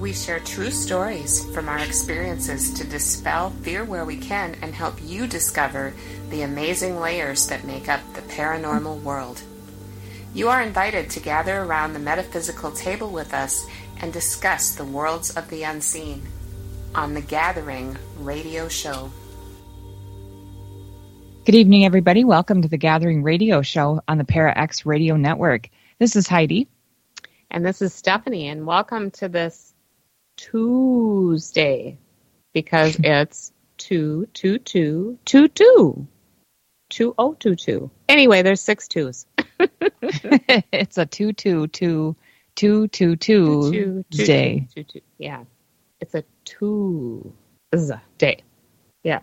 We share true stories from our experiences to dispel fear where we can and help you discover the amazing layers that make up the paranormal world. You are invited to gather around the metaphysical table with us and discuss the worlds of the unseen on the Gathering radio show. Good evening, everybody. Welcome to the Gathering Radio Show on the Para X Radio Network. This is Heidi. And this is Stephanie, and welcome to this Tuesday because it's two two two two two two oh two two. Anyway, there's six twos. it's a two two two two two two day. Two, two, yeah, it's a two day. Yeah.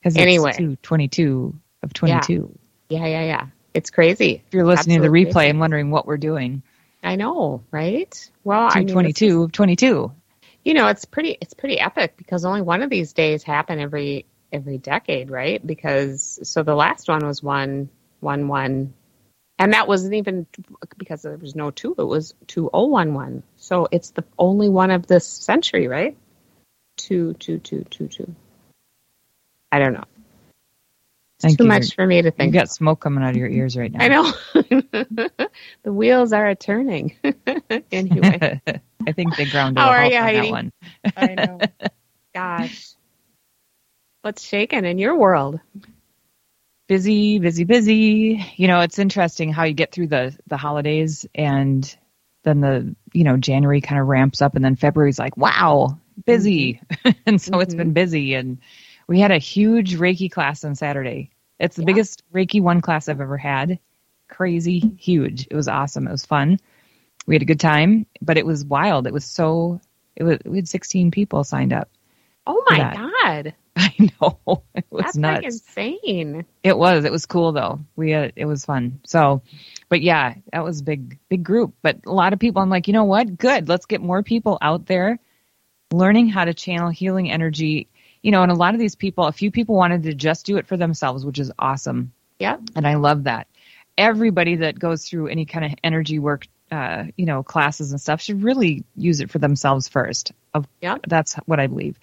Because anyway, two twenty two of twenty two. Yeah. yeah, yeah, yeah. It's crazy. If you're listening Absolutely to the replay, crazy. I'm wondering what we're doing. I know, right? Well, I mean, 22 of 22. You know, it's pretty it's pretty epic because only one of these days happen every every decade, right? Because so the last one was one one one and that wasn't even because there was no two, it was 2011. So it's the only one of this century, right? Two two two two two. I don't know. Thank too you. much for me to think. You got smoke coming out of your ears right now. I know. the wheels are a turning. anyway, I think they ground. How are you, Heidi? one. I know. Gosh, what's shaking in your world? Busy, busy, busy. You know, it's interesting how you get through the the holidays and then the you know January kind of ramps up and then February's like wow busy, mm-hmm. and so mm-hmm. it's been busy and we had a huge Reiki class on Saturday. It's the yeah. biggest Reiki one class I've ever had. Crazy huge. It was awesome. It was fun. We had a good time, but it was wild. It was so. It was. We had 16 people signed up. Oh my god! I know it was That's nuts. Like insane. It was. It was cool though. We had, it was fun. So, but yeah, that was big, big group. But a lot of people. I'm like, you know what? Good. Let's get more people out there learning how to channel healing energy you know, and a lot of these people, a few people wanted to just do it for themselves, which is awesome. Yeah. And I love that. Everybody that goes through any kind of energy work, uh, you know, classes and stuff should really use it for themselves first. Of, yeah. That's what I believe.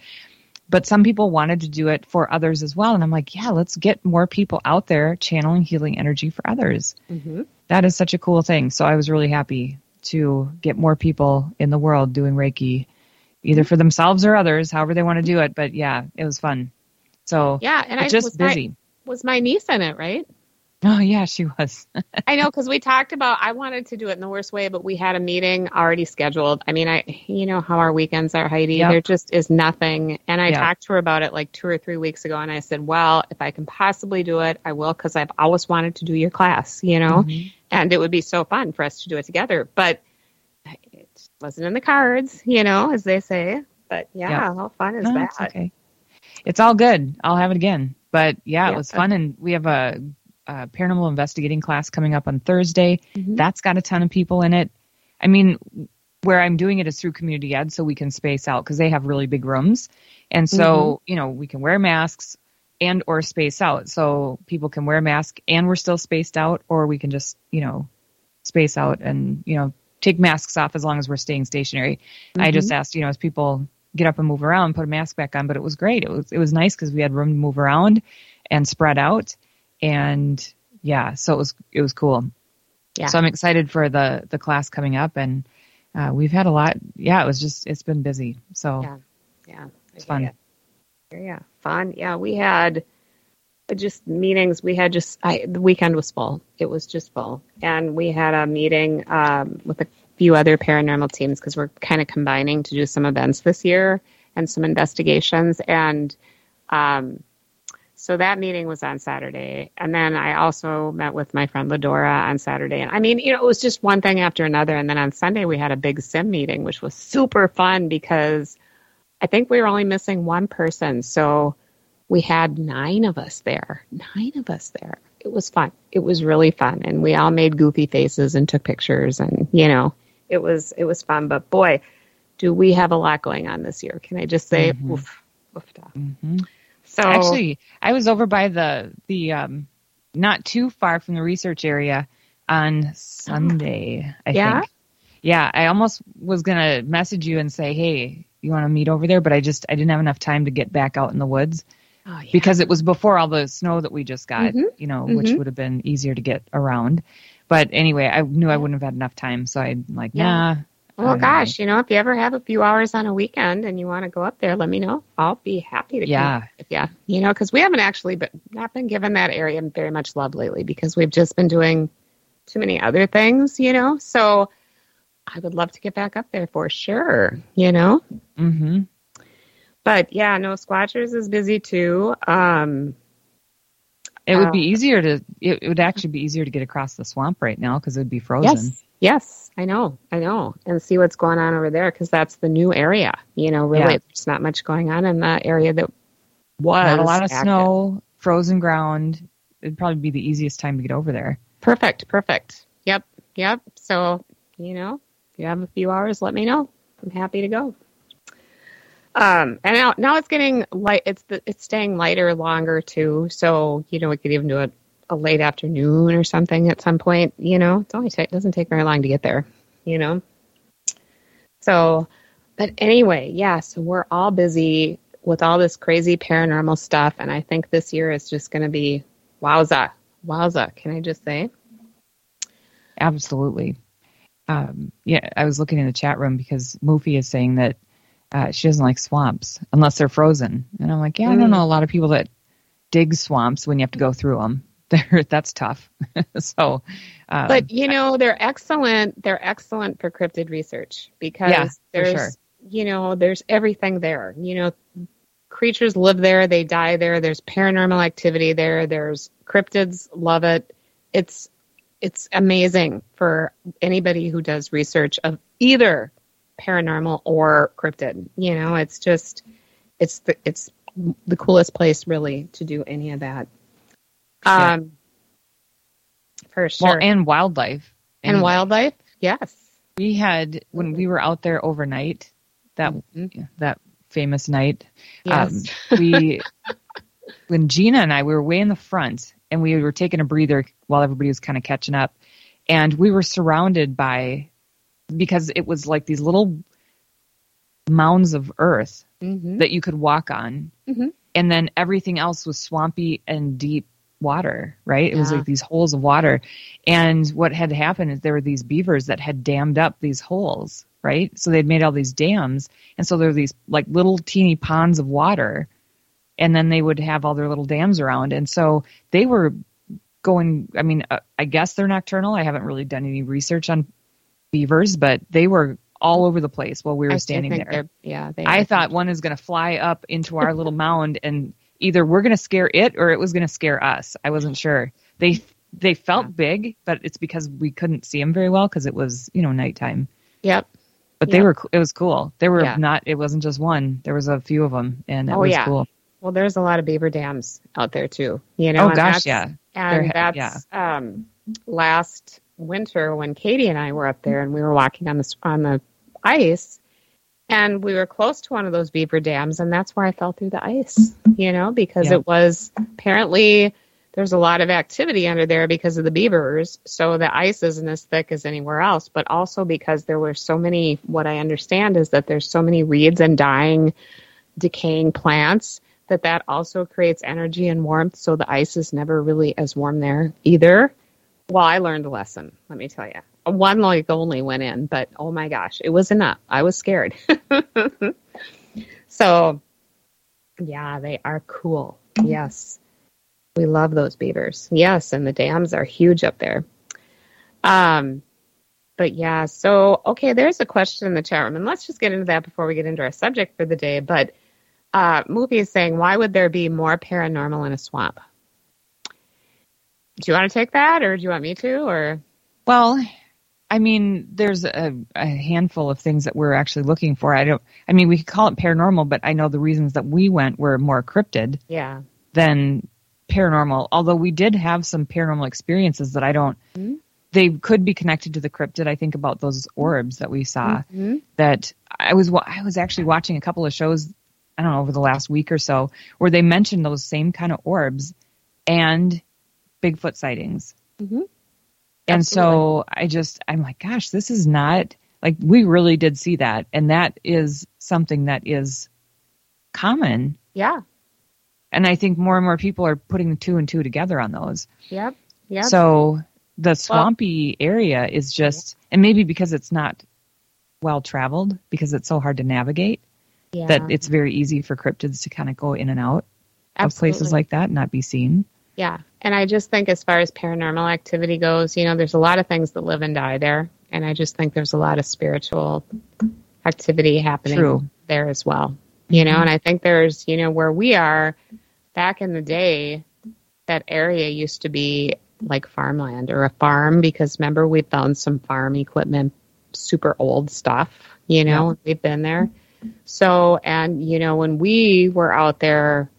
But some people wanted to do it for others as well. And I'm like, yeah, let's get more people out there channeling healing energy for others. Mm-hmm. That is such a cool thing. So I was really happy to get more people in the world doing Reiki either for themselves or others, however they want to do it. But yeah, it was fun. So yeah, and I just was busy. My, was my niece in it, right? Oh yeah, she was. I know because we talked about I wanted to do it in the worst way, but we had a meeting already scheduled. I mean, I you know how our weekends are, Heidi. Yep. There just is nothing. And I yep. talked to her about it like two or three weeks ago, and I said, well, if I can possibly do it, I will because I've always wanted to do your class, you know, mm-hmm. and it would be so fun for us to do it together. But wasn't in the cards, you know, as they say. But yeah, yep. how fun is no, that? It's okay. It's all good. I'll have it again. But yeah, yeah. it was fun, and we have a, a, paranormal investigating class coming up on Thursday. Mm-hmm. That's got a ton of people in it. I mean, where I'm doing it is through community ed, so we can space out because they have really big rooms, and so mm-hmm. you know we can wear masks and or space out, so people can wear a mask and we're still spaced out, or we can just you know space out and you know take masks off as long as we're staying stationary. Mm-hmm. I just asked, you know, as people get up and move around, put a mask back on, but it was great. It was it was nice because we had room to move around and spread out, and yeah, so it was it was cool. Yeah. So I'm excited for the the class coming up, and uh, we've had a lot. Yeah, it was just it's been busy. So yeah, yeah, it's fun. It. Yeah, fun. Yeah, we had just meetings. We had just I, the weekend was full. It was just full, and we had a meeting um, with a few other paranormal teams because we're kind of combining to do some events this year and some investigations. And um, so that meeting was on Saturday, and then I also met with my friend Ladora on Saturday. And I mean, you know, it was just one thing after another. And then on Sunday we had a big SIM meeting, which was super fun because I think we were only missing one person. So we had nine of us there. Nine of us there. It was fun. It was really fun. And we all made goofy faces and took pictures and, you know, it was it was fun. But boy, do we have a lot going on this year. Can I just say mm-hmm. oof, oof mm-hmm. So actually I was over by the the um not too far from the research area on Sunday, I yeah? think. Yeah, I almost was gonna message you and say, Hey, you want to meet over there, but I just I didn't have enough time to get back out in the woods oh, yeah. because it was before all the snow that we just got, mm-hmm. you know, mm-hmm. which would have been easier to get around. But anyway, I knew I wouldn't have had enough time, so I'm like, yeah. nah. Well, gosh, know. you know, if you ever have a few hours on a weekend and you want to go up there, let me know. I'll be happy to. Yeah, yeah. You know, because we haven't actually, but not been given that area very much love lately because we've just been doing too many other things. You know, so I would love to get back up there for sure, you know? Mm-hmm. But yeah, no, Squatchers is busy too. Um, it would be uh, easier to, it would actually be easier to get across the swamp right now because it would be frozen. Yes, yes, I know, I know. And see what's going on over there because that's the new area. You know, really, yeah. there's not much going on in that area that was. Not a lot of active. snow, frozen ground. It'd probably be the easiest time to get over there. Perfect, perfect. Yep, yep. So, you know, you have a few hours, let me know. I'm happy to go. Um, and now, now it's getting light. It's the, it's staying lighter longer too. So you know, we could even do a, a late afternoon or something at some point. You know, it's only t- it doesn't take very long to get there. You know. So, but anyway, yeah. So we're all busy with all this crazy paranormal stuff, and I think this year is just going to be wowza, wowza. Can I just say? Absolutely um, yeah, I was looking in the chat room because Moofy is saying that uh, she doesn't like swamps unless they're frozen, and I'm like, yeah, I don't mm. know a lot of people that dig swamps when you have to go through them. They're, that's tough. so, um, but you know, they're excellent. They're excellent for cryptid research because yeah, there's, sure. you know, there's everything there. You know, creatures live there, they die there. There's paranormal activity there. There's cryptids love it. It's it's amazing for anybody who does research of either paranormal or cryptid. You know, it's just it's the it's the coolest place really to do any of that. Um, for sure. Well, and wildlife. And, and wildlife, yes. We had when we were out there overnight that mm-hmm. that famous night. Yes. Um, we when Gina and I we were way in the front and we were taking a breather while everybody was kind of catching up. And we were surrounded by, because it was like these little mounds of earth mm-hmm. that you could walk on. Mm-hmm. And then everything else was swampy and deep water, right? It was like these holes of water. And what had happened is there were these beavers that had dammed up these holes, right? So they'd made all these dams. And so there were these like little teeny ponds of water and then they would have all their little dams around. And so they were going, I mean, uh, I guess they're nocturnal. I haven't really done any research on beavers, but they were all over the place while we were I standing there. Yeah, I thought one is going to fly up into our little mound and either we're going to scare it or it was going to scare us. I wasn't sure. They they felt yeah. big, but it's because we couldn't see them very well because it was you know nighttime. Yep. But yep. they were it was cool. There were yeah. not it wasn't just one. There was a few of them and it oh, was yeah. cool. Well, there's a lot of beaver dams out there too. You know. Oh gosh, yeah. And They're, that's yeah. um, last winter when Katie and I were up there and we were walking on the on the ice, and we were close to one of those beaver dams, and that's where I fell through the ice. You know, because yeah. it was apparently there's a lot of activity under there because of the beavers, so the ice isn't as thick as anywhere else. But also because there were so many. What I understand is that there's so many reeds and dying, decaying plants that that also creates energy and warmth, so the ice is never really as warm there either. Well, I learned a lesson, let me tell you. one like only went in, but oh my gosh, it was enough. I was scared. so, yeah, they are cool. Yes. We love those beavers. Yes, and the dams are huge up there. Um, but yeah, so okay, there's a question in the chat room, and let's just get into that before we get into our subject for the day. But uh, Movie is saying, why would there be more paranormal in a swamp? Do you want to take that, or do you want me to, or? Well, I mean, there's a, a, handful of things that we're actually looking for. I don't. I mean, we could call it paranormal, but I know the reasons that we went were more cryptid. Yeah. Than paranormal. Although we did have some paranormal experiences that I don't. Mm-hmm. They could be connected to the cryptid. I think about those orbs that we saw. Mm-hmm. That I was. I was actually watching a couple of shows. I don't know over the last week or so where they mentioned those same kind of orbs and Bigfoot sightings. Mm-hmm. And so I just, I'm like, gosh, this is not like we really did see that. And that is something that is common. Yeah. And I think more and more people are putting two and two together on those. Yep. Yep. So the swampy well, area is just, and maybe because it's not well traveled, because it's so hard to navigate, yeah. that it's very easy for cryptids to kind of go in and out Absolutely. of places like that and not be seen. Yeah. And I just think, as far as paranormal activity goes, you know, there's a lot of things that live and die there. And I just think there's a lot of spiritual activity happening True. there as well. You know, mm-hmm. and I think there's, you know, where we are back in the day, that area used to be like farmland or a farm because remember, we found some farm equipment, super old stuff, you know, yeah. we've been there. So, and, you know, when we were out there,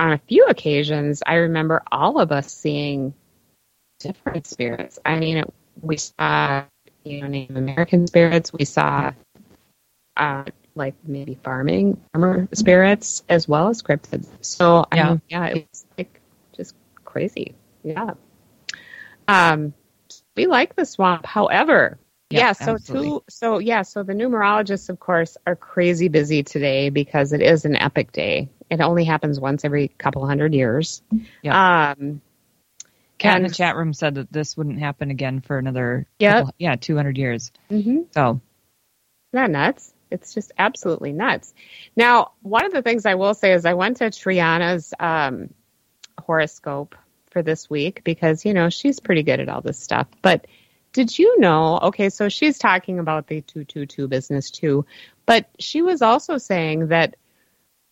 on a few occasions, I remember all of us seeing different spirits. I mean, it, we saw, you know, Native American spirits. We saw, uh, like maybe farming farmer spirits as well as cryptids. So yeah, I mean, yeah, it was like just crazy. Yeah. Um, we like the swamp. However, yeah, yeah so two, so yeah, so the numerologists, of course, are crazy busy today because it is an epic day it only happens once every couple hundred years. Yeah. Um, Kat in the chat room said that this wouldn't happen again for another couple, yeah, 200 years. Mm-hmm. So, that nuts? It's just absolutely nuts. Now, one of the things I will say is I went to Triana's um, horoscope for this week because, you know, she's pretty good at all this stuff. But did you know? Okay, so she's talking about the 222 business too, but she was also saying that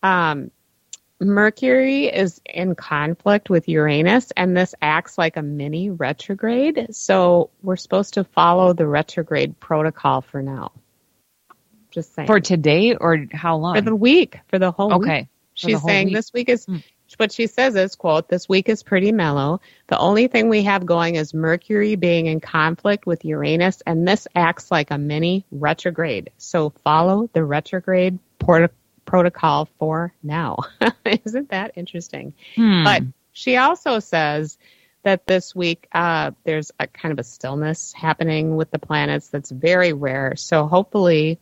um, Mercury is in conflict with Uranus, and this acts like a mini retrograde. So we're supposed to follow the retrograde protocol for now. Just saying. For today or how long? For the week, for the whole okay. week. She's saying week. this week is, mm. What she says is, quote, this week is pretty mellow. The only thing we have going is Mercury being in conflict with Uranus, and this acts like a mini retrograde. So follow the retrograde protocol protocol for now. Isn't that interesting? Hmm. But she also says that this week uh, there's a kind of a stillness happening with the planets that's very rare. So hopefully,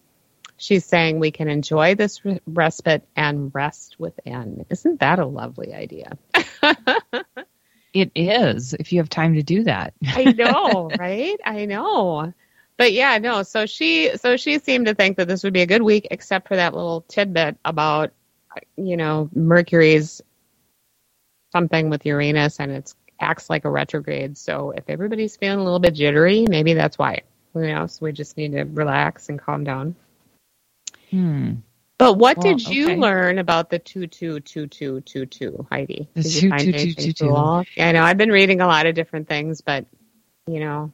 she's saying we can enjoy this respite and rest within. Isn't that a lovely idea? it is, if you have time to do that. I know, right? I know but yeah, no. So she, so she seemed to think that this would be a good week, except for that little tidbit about, you know, Mercury's something with Uranus, and it acts like a retrograde. So if everybody's feeling a little bit jittery, maybe that's why. You know, so we just need to relax and calm down. Hmm. But what well, did you okay. learn about the two two two two two two, Heidi? The two two two two two. Yeah, I know. I've been reading a lot of different things, but you know,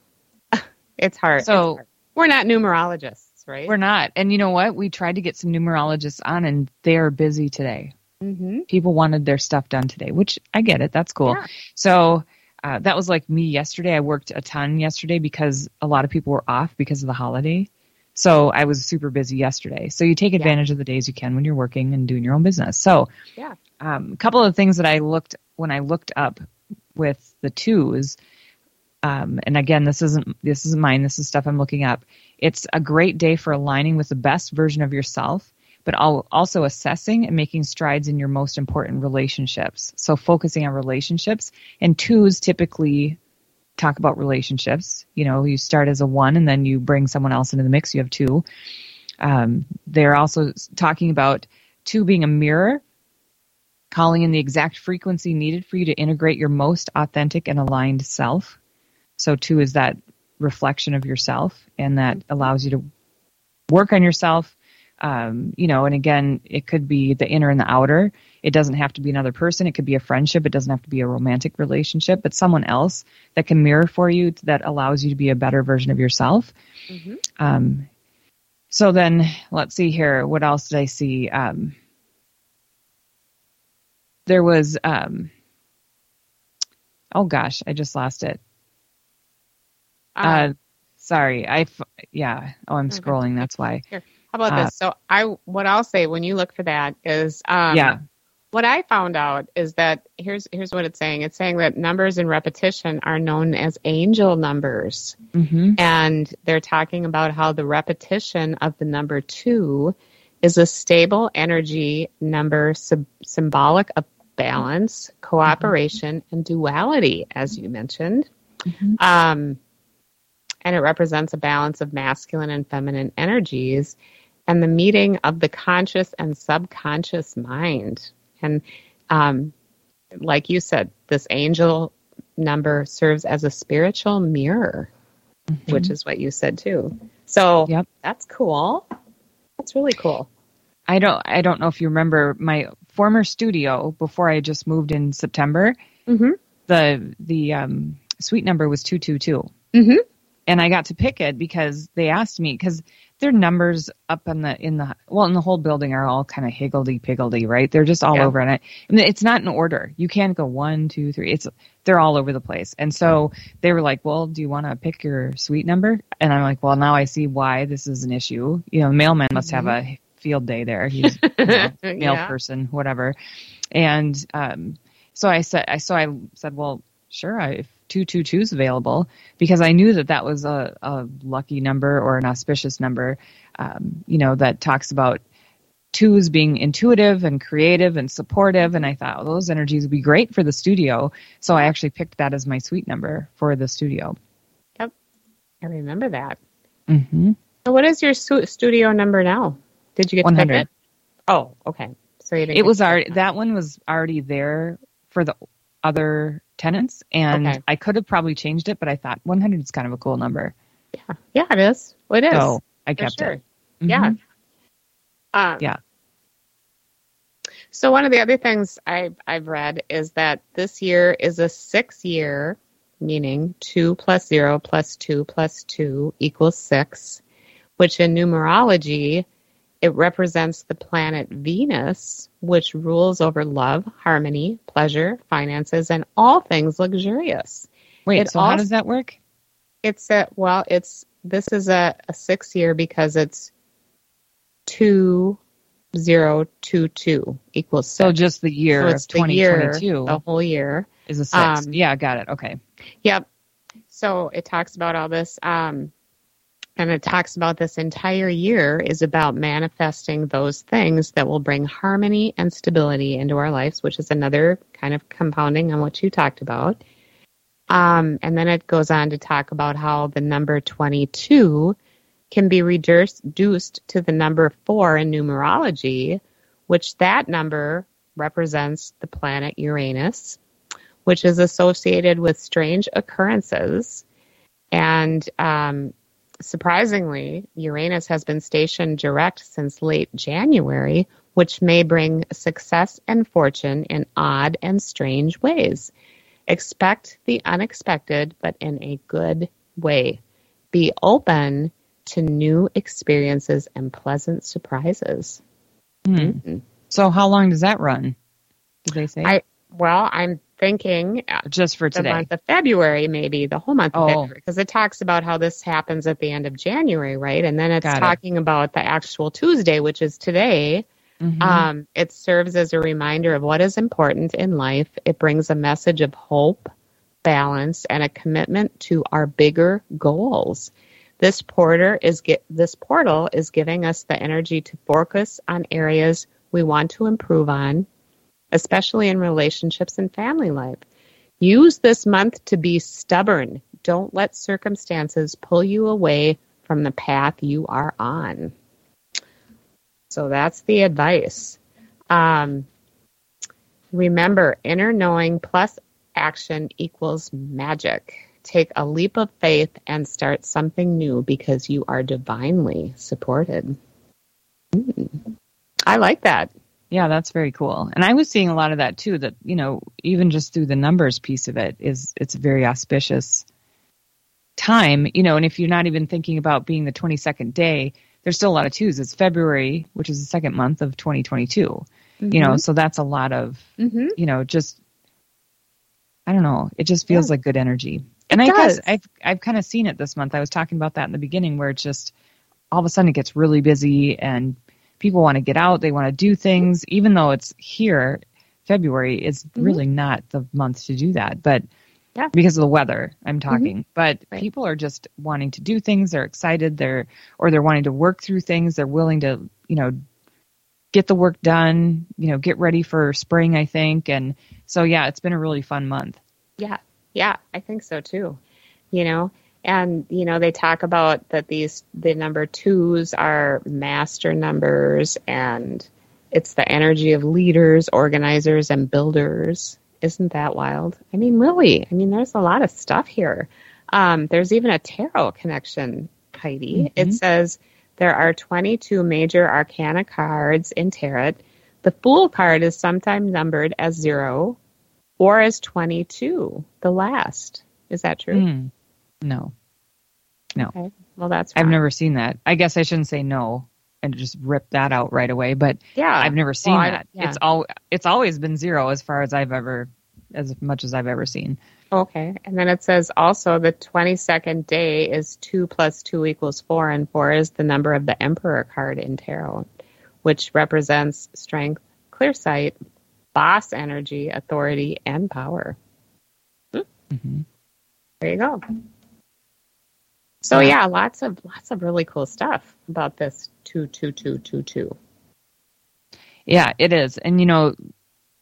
it's hard. So it's hard. we're not numerologists, right? We're not. And you know what? We tried to get some numerologists on, and they're busy today. Mm-hmm. People wanted their stuff done today, which I get it. That's cool. Yeah. So uh, that was like me yesterday. I worked a ton yesterday because a lot of people were off because of the holiday. So I was super busy yesterday. So you take advantage yeah. of the days you can when you're working and doing your own business. So yeah, um, a couple of things that I looked when I looked up with the twos um, and again, this isn't this isn't mine. This is stuff I'm looking up. It's a great day for aligning with the best version of yourself, but also assessing and making strides in your most important relationships. So focusing on relationships and twos typically talk about relationships. You know, you start as a one and then you bring someone else into the mix. You have two. Um, they're also talking about two being a mirror, calling in the exact frequency needed for you to integrate your most authentic and aligned self. So two is that reflection of yourself and that allows you to work on yourself. Um, you know, and again, it could be the inner and the outer. It doesn't have to be another person. It could be a friendship. It doesn't have to be a romantic relationship, but someone else that can mirror for you that allows you to be a better version of yourself. Mm-hmm. Um, so then let's see here. What else did I see? Um, there was, um, oh gosh, I just lost it. Uh, uh sorry. I, yeah. Oh, I'm scrolling. That's why. Here. How about uh, this? So I, what I'll say when you look for that is, um, yeah. What I found out is that here's here's what it's saying. It's saying that numbers in repetition are known as angel numbers, mm-hmm. and they're talking about how the repetition of the number two is a stable energy number sub- symbolic of balance, cooperation, mm-hmm. and duality, as you mentioned. Mm-hmm. Um, and it represents a balance of masculine and feminine energies and the meeting of the conscious and subconscious mind. And um, like you said, this angel number serves as a spiritual mirror, mm-hmm. which is what you said too. So yep. that's cool. That's really cool. I don't I don't know if you remember my former studio before I just moved in September. Mm-hmm. The the um, suite number was two two two. Mm-hmm and I got to pick it because they asked me because their numbers up in the in the well in the whole building are all kind of higgledy piggledy, right? They're just all yeah. over, and I, I mean, it's not in order. You can't go one, two, three. It's they're all over the place, and so they were like, "Well, do you want to pick your suite number?" And I'm like, "Well, now I see why this is an issue. You know, the mailman must mm-hmm. have a field day there. He's you know, mail yeah. person, whatever." And um, so I said, I so I said, "Well, sure, I, if 222 is available because I knew that that was a, a lucky number or an auspicious number, um, you know, that talks about twos being intuitive and creative and supportive. And I thought well, those energies would be great for the studio. So I actually picked that as my suite number for the studio. Yep. I remember that. Mm-hmm. So what is your studio number now? Did you get 100. it? Oh, okay. So you didn't it was already, that one was already there for the other tenants, and okay. I could have probably changed it, but I thought 100 is kind of a cool number. Yeah, yeah, it is. It is. So I kept sure. it. Mm-hmm. Yeah. Um, yeah. So one of the other things I, I've read is that this year is a six year, meaning two plus zero plus two plus two equals six, which in numerology it represents the planet Venus, which rules over love, harmony, pleasure, finances, and all things luxurious. Wait, it so also, how does that work? It's a well, it's this is a, a six year because it's two zero two two equals six. So just the year so of twenty twenty two. The whole year is a six. Um, yeah, got it. Okay. Yep. So it talks about all this. Um, and it talks about this entire year is about manifesting those things that will bring harmony and stability into our lives, which is another kind of compounding on what you talked about. Um, and then it goes on to talk about how the number 22 can be reduced to the number four in numerology, which that number represents the planet Uranus, which is associated with strange occurrences. And um, surprisingly, Uranus has been stationed direct since late January, which may bring success and fortune in odd and strange ways. Expect the unexpected, but in a good way. Be open to new experiences and pleasant surprises. Hmm. Mm-hmm. So, how long does that run? Did they say? I well, I'm thinking uh, just for today, the month of February, maybe the whole month of oh. February, because it talks about how this happens at the end of January, right? And then it's Got talking it. about the actual Tuesday, which is today. Mm-hmm. Um, it serves as a reminder of what is important in life. It brings a message of hope, balance, and a commitment to our bigger goals. This porter is get, this portal is giving us the energy to focus on areas we want to improve on especially in relationships and family life. Use this month to be stubborn, don't let circumstances pull you away from the path you are on. So that's the advice. Um, remember, inner knowing plus action equals magic. Take a leap of faith and start something new because you are divinely supported. Mm. I like that. Yeah, that's very cool. And I was seeing a lot of that too, that, you know, even just through the numbers piece of it is it's a very auspicious time, you know, and if you're not even thinking about being the 22nd day, there's still a lot of twos. It's February, which is the second month of 2022. Mm-hmm. You know, mm-hmm. so that's a lot of, mm-hmm. you know, just I don't know. It just feels yeah. like good energy. And it I does. guess I've I've kind of seen it this month. I was talking about that in the beginning where it's just all of a sudden it gets really busy and people want to get out, they want to do things even though it's here February is mm-hmm. really not the month to do that. But yeah. because of the weather i'm mm-hmm. talking mm-hmm. but right. people are just wanting to do things they're excited they're or they're wanting to work through things they're willing to you know get the work done you know get ready for spring i think and so yeah it's been a really fun month yeah yeah i think so too you know and you know they talk about that these the number twos are master numbers and it's the energy of leaders organizers and builders isn't that wild? I mean, really, I mean, there's a lot of stuff here. Um, there's even a tarot connection, Heidi. Mm-hmm. It says there are 22 major arcana cards in tarot. The Fool card is sometimes numbered as zero or as 22, the last. Is that true? Mm. No. No. Okay. Well, that's I've never seen that. I guess I shouldn't say no and just rip that out right away. But yeah, I've never seen well, that. Yeah. It's all it's always been zero as far as I've ever as much as I've ever seen. Okay, and then it says also the twenty second day is two plus two equals four, and four is the number of the Emperor card in tarot, which represents strength, clear sight, boss energy, authority, and power. Mm-hmm. There you go. So yeah, lots of lots of really cool stuff about this two two two two two. Yeah, it is, and you know,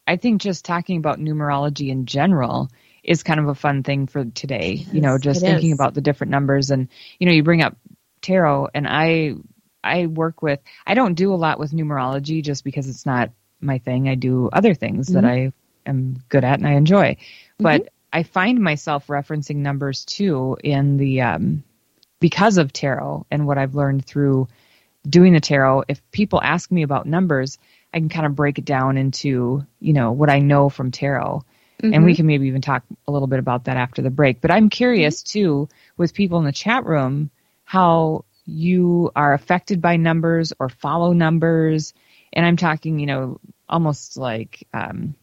I think just talking about numerology in general is kind of a fun thing for today. Yes, you know, just thinking is. about the different numbers, and you know, you bring up tarot, and I I work with I don't do a lot with numerology just because it's not my thing. I do other things mm-hmm. that I am good at and I enjoy, but mm-hmm. I find myself referencing numbers too in the um, because of tarot and what I've learned through doing the tarot, if people ask me about numbers, I can kind of break it down into, you know, what I know from tarot. Mm-hmm. And we mm-hmm. can maybe even talk a little bit about that after the break. But I'm curious mm-hmm. too, with people in the chat room, how you are affected by numbers or follow numbers. And I'm talking, you know, almost like um,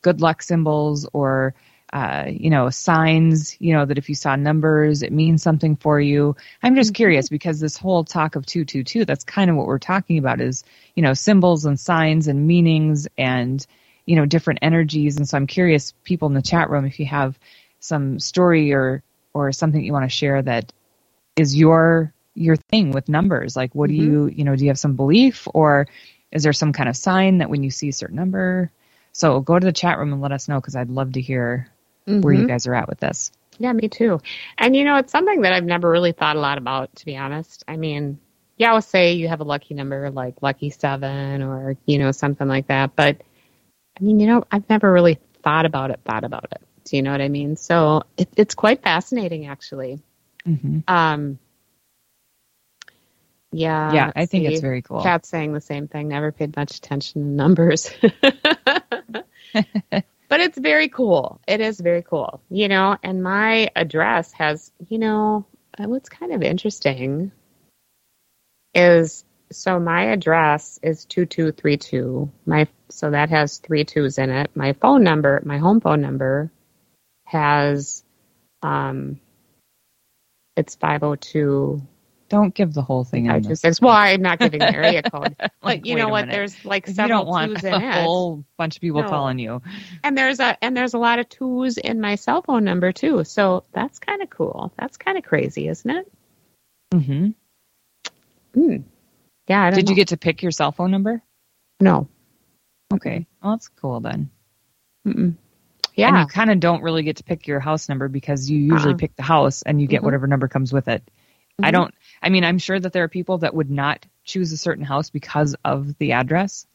good luck symbols or uh, you know, signs, you know, that if you saw numbers, it means something for you. I'm just mm-hmm. curious because this whole talk of 222, that's kind of what we're talking about is, you know, symbols and signs and meanings and, you know, different energies. And so I'm curious, people in the chat room, if you have some story or, or something you want to share that is your, your thing with numbers. Like, what mm-hmm. do you, you know, do you have some belief or is there some kind of sign that when you see a certain number? So go to the chat room and let us know because I'd love to hear mm-hmm. where you mm-hmm. guys are at with this. Yeah, me too. And you know, it's something that I've never really thought a lot about, to be honest. I mean, yeah, I'll say you have a lucky number like lucky seven or, you know, something like that. But I mean, you know, I've never really thought about it, thought about it. Do you know what I mean? So it, it's quite fascinating, actually. Mm-hmm. Um, yeah. Yeah, I think see. it's very cool. Cat saying the same thing. Never paid much attention to numbers. but it's very cool. It is very cool, you know. And my address has, you know, uh, what's kind of interesting is so my address is 2232. My so that has three twos in it. My phone number, my home phone number has um it's 502 don't give the whole thing. I just says, well, I'm not giving the area code. like, you know what? There's like several you don't want a whole bunch of people no. calling you. And there's a and there's a lot of twos in my cell phone number too. So that's kind of cool. That's kind of crazy, isn't it? Mm-hmm. Hmm. Yeah. Did know. you get to pick your cell phone number? No. Okay. Well, that's cool then. Mm-mm. Yeah. And you kind of don't really get to pick your house number because you usually uh-uh. pick the house and you get mm-hmm. whatever number comes with it. Mm-hmm. I don't, I mean, I'm sure that there are people that would not choose a certain house because of the address.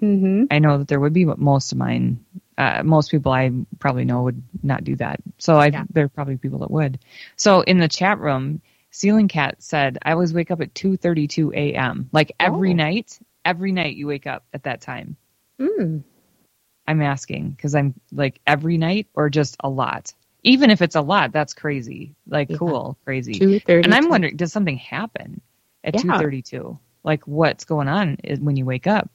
Mm-hmm. I know that there would be, but most of mine, uh, most people I probably know would not do that. So I, yeah. there are probably people that would. So in the chat room, Ceiling Cat said, I always wake up at 2.32 a.m. Like every oh. night, every night you wake up at that time. Mm. I'm asking because I'm like every night or just a lot. Even if it's a lot, that's crazy. Like yeah. cool, crazy. And I'm wondering, does something happen at 2:32? Like what's going on when you wake up?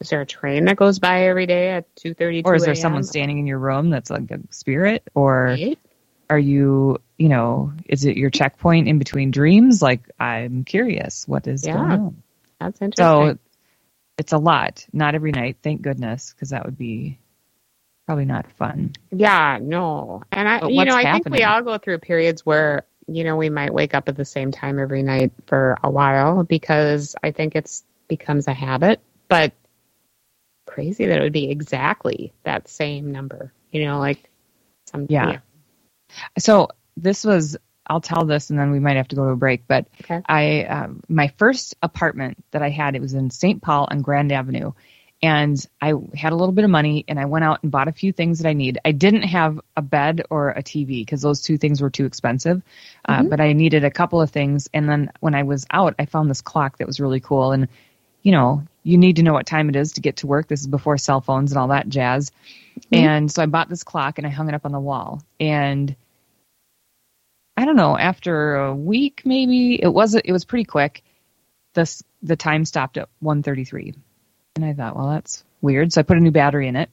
Is there a train that goes by every day at 2:32? Or is there someone standing in your room that's like a spirit? Or right? are you, you know, is it your checkpoint in between dreams? Like I'm curious, what is yeah. going on? That's interesting. So it's a lot. Not every night, thank goodness, because that would be probably not fun. Yeah, no. And I, you know, I happening? think we all go through periods where you know we might wake up at the same time every night for a while because I think it's becomes a habit. But crazy that it would be exactly that same number. You know, like some yeah. yeah. So this was I'll tell this and then we might have to go to a break. But okay. I, um, my first apartment that I had, it was in St. Paul on Grand Avenue. And I had a little bit of money and I went out and bought a few things that I need. I didn't have a bed or a TV because those two things were too expensive. Uh, mm-hmm. Uh, but I needed a couple of things. And then when I was out, I found this clock that was really cool. And, you know, you need to know what time it is to get to work. This is before cell phones and all that jazz. Mm-hmm. And so I bought this clock and I hung it up on the wall. And I don't know, after a week maybe, it was it was pretty quick. This the time stopped at 1:33. And I thought, well, that's weird. So I put a new battery in it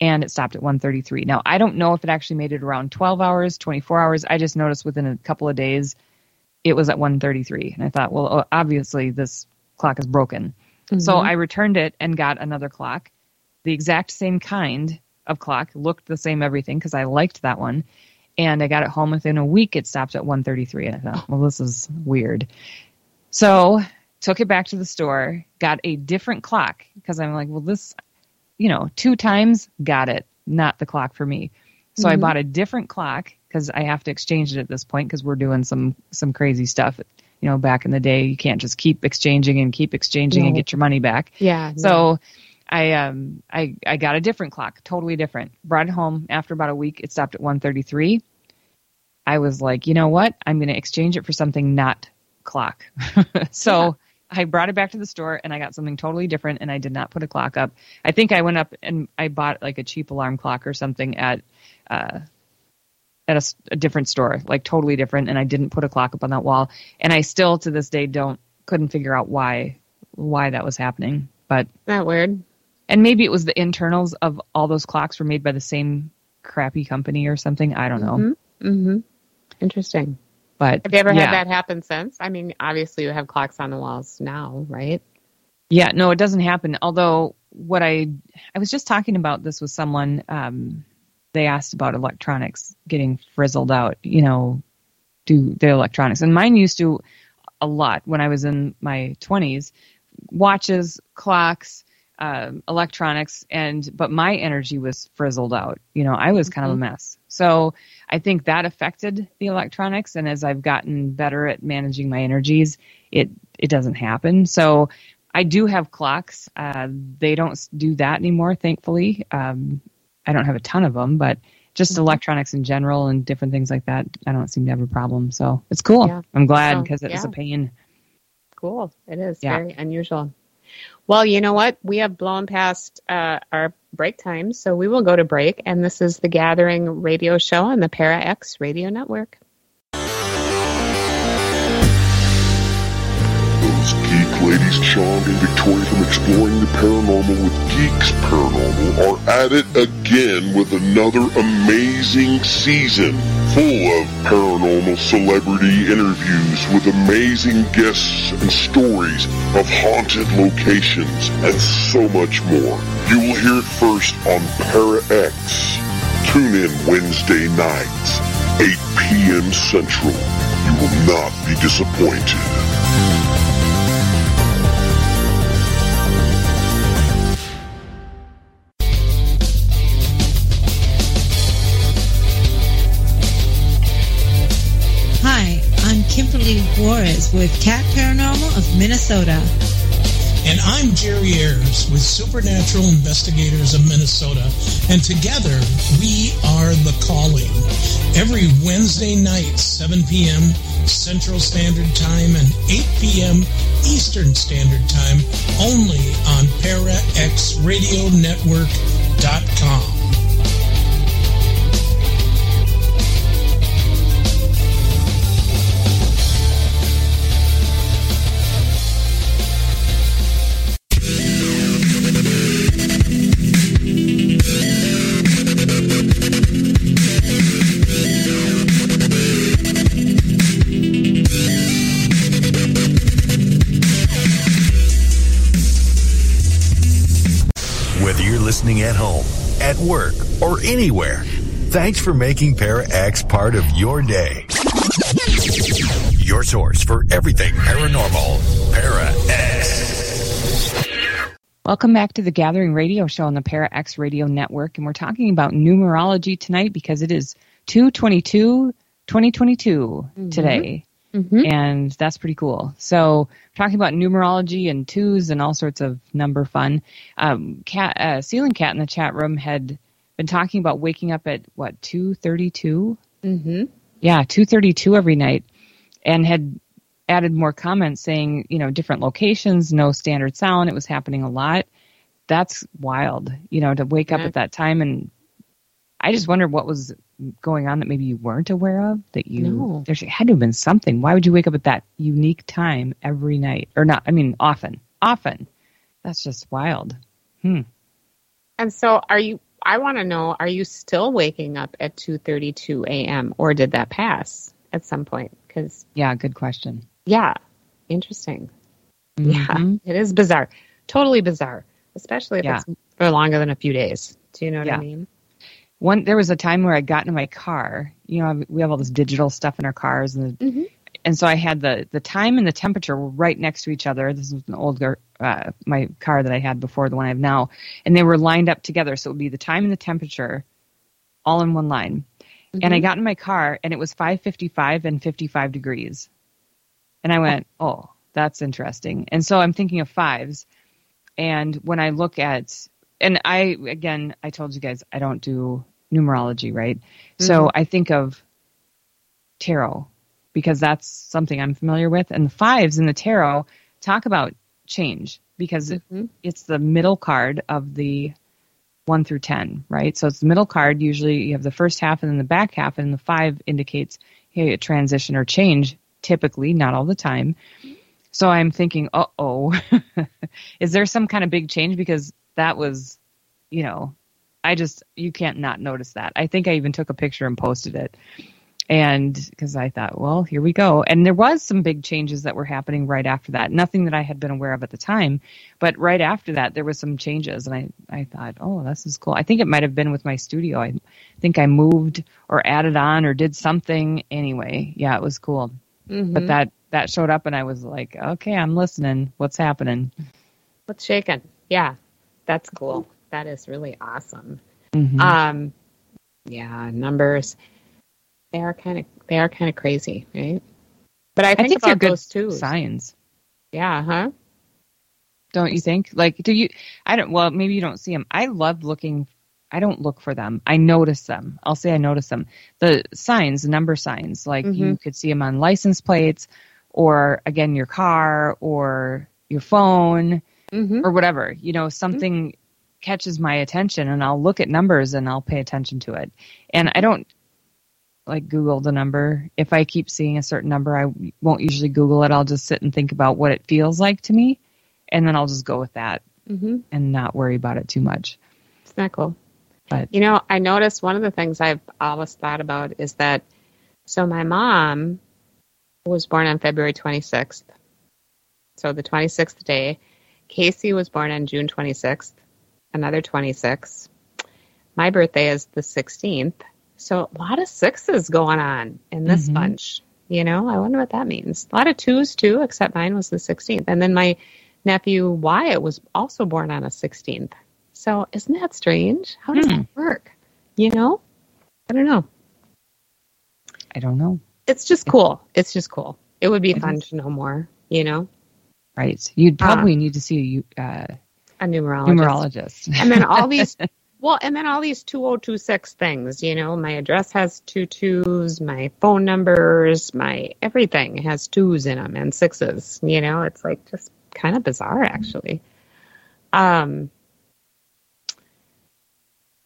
and it stopped at 1:33. Now, I don't know if it actually made it around 12 hours, 24 hours. I just noticed within a couple of days it was at 1:33 and I thought, well, obviously this clock is broken. Mm-hmm. So I returned it and got another clock, the exact same kind of clock, looked the same everything because I liked that one and I got it home within a week. It stopped at 133, and I thought, well, this is weird. So took it back to the store, got a different clock because I'm like, well, this, you know, two times got it, not the clock for me. So mm-hmm. I bought a different clock because I have to exchange it at this point because we're doing some some crazy stuff. You know, back in the day, you can't just keep exchanging and keep exchanging no. and get your money back. Yeah. So. No. I um I I got a different clock, totally different. Brought it home after about a week. It stopped at 133. I was like, you know what? I'm going to exchange it for something not clock. so yeah. I brought it back to the store and I got something totally different and I did not put a clock up. I think I went up and I bought like a cheap alarm clock or something at uh at a, a different store, like totally different and I didn't put a clock up on that wall and I still to this day don't couldn't figure out why why that was happening. But that weird. And maybe it was the internals of all those clocks were made by the same crappy company or something. I don't know. Mm-hmm. Mm-hmm. Interesting. But have you ever yeah. had that happen since? I mean, obviously you have clocks on the walls now, right? Yeah, no, it doesn't happen. Although what I I was just talking about this with someone. Um, they asked about electronics getting frizzled out. You know, do the electronics and mine used to a lot when I was in my twenties. Watches, clocks, um, electronics and but my energy was frizzled out you know i was kind mm-hmm. of a mm-hmm. mess so i think that affected the electronics and as i've gotten better at managing my energies it it doesn't happen so i do have clocks uh, they don't do that anymore thankfully um, i don't have a ton of them but just mm-hmm. electronics in general and different things like that i don't seem to have a problem so it's cool yeah. i'm glad because it yeah. was a pain cool it is yeah. very unusual well, you know what? We have blown past uh, our break time, so we will go to break. And this is the Gathering radio show on the Para X Radio Network. geek ladies Sean and Victoria from Exploring the Paranormal with Geeks Paranormal are at it again with another amazing season full of paranormal celebrity interviews with amazing guests and stories of haunted locations and so much more. You will hear it first on Para X. Tune in Wednesday nights, 8 p.m. Central. You will not be disappointed. Juarez with Cat Paranormal of Minnesota. And I'm Jerry Ayers with Supernatural Investigators of Minnesota. And together, we are The Calling. Every Wednesday night, 7 p.m. Central Standard Time and 8 p.m. Eastern Standard Time, only on ParaXRadioNetwork.com. at work, or anywhere. Thanks for making Para X part of your day. Your source for everything paranormal, Para X. Welcome back to the Gathering Radio Show on the Para X Radio Network, and we're talking about numerology tonight because it is 222 2022 mm-hmm. today. Mm-hmm. And that's pretty cool. So, talking about numerology and twos and all sorts of number fun. Um, cat, uh, Ceiling Cat in the chat room had been talking about waking up at what two thirty two. Mm-hmm. Yeah, two thirty two every night, and had added more comments saying, you know, different locations, no standard sound. It was happening a lot. That's wild, you know, to wake yeah. up at that time and I just wonder what was going on that maybe you weren't aware of that you no. there had to have been something. Why would you wake up at that unique time every night? Or not i mean often often. That's just wild. Hmm. And so are you i want to know are you still waking up at 2.32 a.m or did that pass at some point? Because yeah good question. Yeah interesting. Mm-hmm. yeah it is bizarre totally bizarre especially if yeah. it's for longer than a few days. Do you know what yeah. i mean one there was a time where I got into my car. You know, we have all this digital stuff in our cars, and the, mm-hmm. and so I had the the time and the temperature were right next to each other. This was an older uh, my car that I had before the one I have now, and they were lined up together. So it would be the time and the temperature, all in one line. Mm-hmm. And I got in my car, and it was 5:55 and 55 degrees, and I went, oh, that's interesting. And so I'm thinking of fives, and when I look at and I again, I told you guys I don't do numerology, right? Mm-hmm. So I think of tarot because that's something I'm familiar with, and the fives in the tarot talk about change because mm-hmm. it's the middle card of the one through ten, right? So it's the middle card. Usually you have the first half and then the back half, and the five indicates hey, a transition or change. Typically, not all the time. So I'm thinking, uh oh, is there some kind of big change? Because that was, you know, I just, you can't not notice that. I think I even took a picture and posted it. And because I thought, well, here we go. And there was some big changes that were happening right after that. Nothing that I had been aware of at the time, but right after that, there was some changes. And I, I thought, oh, this is cool. I think it might have been with my studio. I think I moved or added on or did something anyway. Yeah, it was cool. Mm-hmm. But that, that showed up and I was like, okay, I'm listening. What's happening? What's shaking? Yeah. That's cool. That is really awesome. Mm-hmm. Um, yeah, numbers. They are kind of they are kind of crazy, right? But I think, I think about those too. Signs. Yeah, huh? Don't you think? Like, do you? I don't. Well, maybe you don't see them. I love looking. I don't look for them. I notice them. I'll say I notice them. The signs, the number signs, like mm-hmm. you could see them on license plates, or again your car, or your phone mm-hmm. or whatever. You know, something mm-hmm. Catches my attention and I'll look at numbers and I'll pay attention to it. And I don't like Google the number. If I keep seeing a certain number, I won't usually Google it. I'll just sit and think about what it feels like to me and then I'll just go with that mm-hmm. and not worry about it too much. It's not cool. But you know, I noticed one of the things I've always thought about is that so my mom was born on February 26th. So the 26th day, Casey was born on June 26th, another 26. My birthday is the 16th. So a lot of sixes going on in this mm-hmm. bunch. You know, I wonder what that means. A lot of twos too, except mine was the 16th. And then my nephew Wyatt was also born on a 16th. So isn't that strange? How does hmm. that work? You know? I don't know. I don't know. It's just cool. It's just cool. It would be fun to know more, you know? Right. You'd probably uh, need to see uh, a numerologist. numerologist. and then all these, well, and then all these 2026 things, you know, my address has two twos, my phone numbers, my everything has twos in them and sixes, you know, it's like just kind of bizarre actually. Um,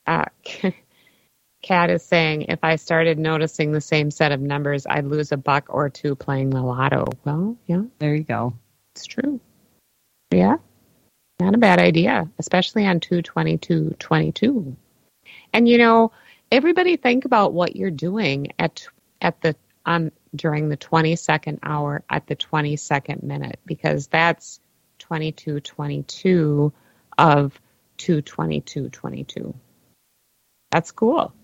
uh, Kat is saying if I started noticing the same set of numbers, I'd lose a buck or two playing the lotto. Well, yeah. There you go. It's true. Yeah. Not a bad idea, especially on 22222. And you know, everybody think about what you're doing at at the on during the 22nd hour at the 22nd minute because that's 2222 of 22222. That's cool.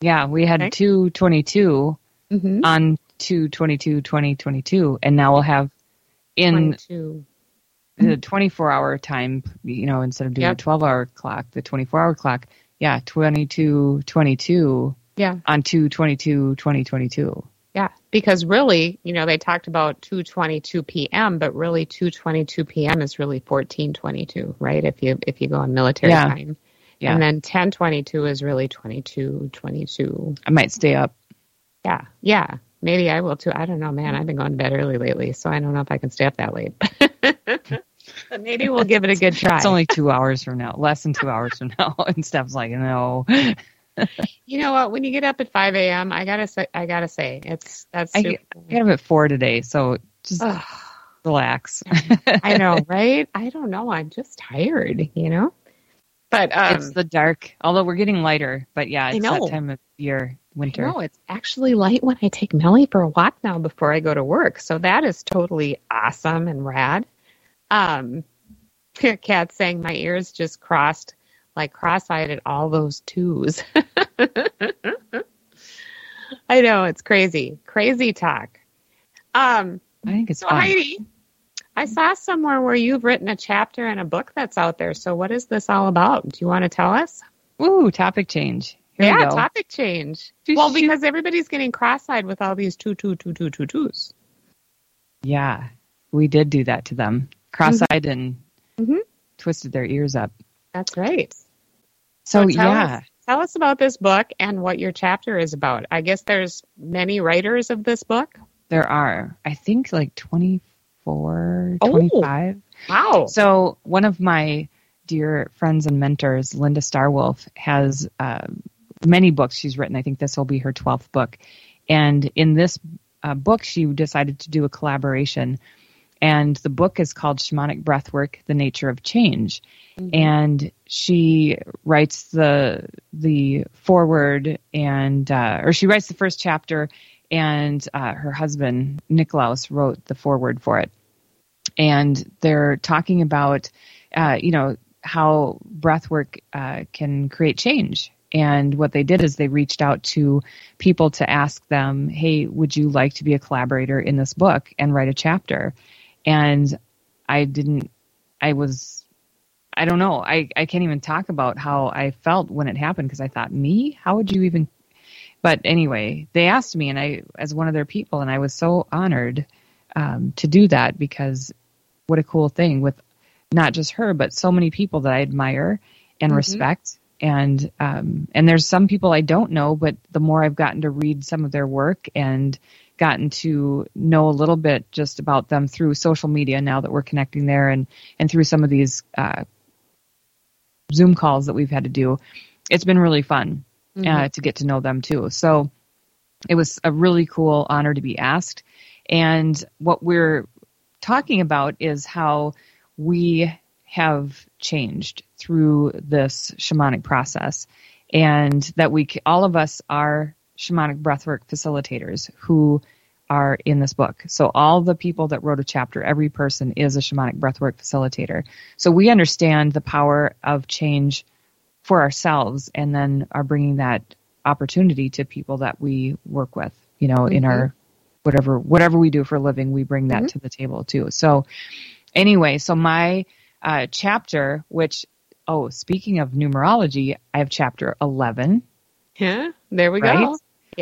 Yeah, we had okay. 222 mm-hmm. on 222 2022 and now we'll have in 22. The mm-hmm. 24 hour time, you know, instead of doing yep. a 12 hour clock, the 24 hour clock, yeah, 22 22 yeah. on 222 2022. Yeah, because really, you know, they talked about 2:22 p.m., but really 2:22 p.m. is really 14:22, right? If you if you go on military yeah. time. Yeah. And then 10:22 is really 22:22. I might stay up. Yeah. Yeah. Maybe I will too. I don't know, man. I've been going to bed early lately, so I don't know if I can stay up that late. but maybe we'll give it a good try. It's only two hours from now, less than two hours from now, and Steph's like, no you know what? When you get up at five a.m., I gotta say, I gotta say, it's that's. I, get, I get up at four today, so just relax. I know, right? I don't know. I'm just tired, you know. But um, it's the dark. Although we're getting lighter, but yeah, it's that time of year, winter. No, it's actually light when I take Melly for a walk now before I go to work. So that is totally awesome and rad. Um, Cat saying my ears just crossed like cross-eyed at all those twos. I know it's crazy, crazy talk. Um, I think it's so Heidi. I saw somewhere where you've written a chapter in a book that's out there. So what is this all about? Do you want to tell us? Ooh, topic change. Here yeah, topic change. well, because everybody's getting cross-eyed with all these two, two, two, two, two, twos. Yeah, we did do that to them. Cross-eyed mm-hmm. and mm-hmm. twisted their ears up. That's right. So, so tell yeah. Us, tell us about this book and what your chapter is about. I guess there's many writers of this book. There are. I think like 24, oh, 25. Wow. So one of my dear friends and mentors, Linda Star Wolf, has uh, many books she's written. I think this will be her 12th book. And in this uh, book, she decided to do a collaboration and the book is called Shamanic Breathwork: The Nature of Change. Mm-hmm. And she writes the the foreword, and uh, or she writes the first chapter, and uh, her husband Niklaus wrote the foreword for it. And they're talking about, uh, you know, how breathwork uh, can create change. And what they did is they reached out to people to ask them, "Hey, would you like to be a collaborator in this book and write a chapter?" And I didn't. I was. I don't know. I I can't even talk about how I felt when it happened because I thought, me? How would you even? But anyway, they asked me, and I, as one of their people, and I was so honored um, to do that because what a cool thing with not just her, but so many people that I admire and mm-hmm. respect. And um, and there's some people I don't know, but the more I've gotten to read some of their work and gotten to know a little bit just about them through social media now that we're connecting there and, and through some of these uh, Zoom calls that we've had to do. It's been really fun uh, mm-hmm. uh, to get to know them too. So it was a really cool honor to be asked. And what we're talking about is how we have changed through this shamanic process and that we all of us are shamanic breathwork facilitators who are in this book. So all the people that wrote a chapter, every person is a shamanic breathwork facilitator. So we understand the power of change for ourselves and then are bringing that opportunity to people that we work with, you know, mm-hmm. in our whatever whatever we do for a living, we bring that mm-hmm. to the table too. So anyway, so my uh, chapter, which oh, speaking of numerology, I have chapter eleven. Yeah, there we right? go.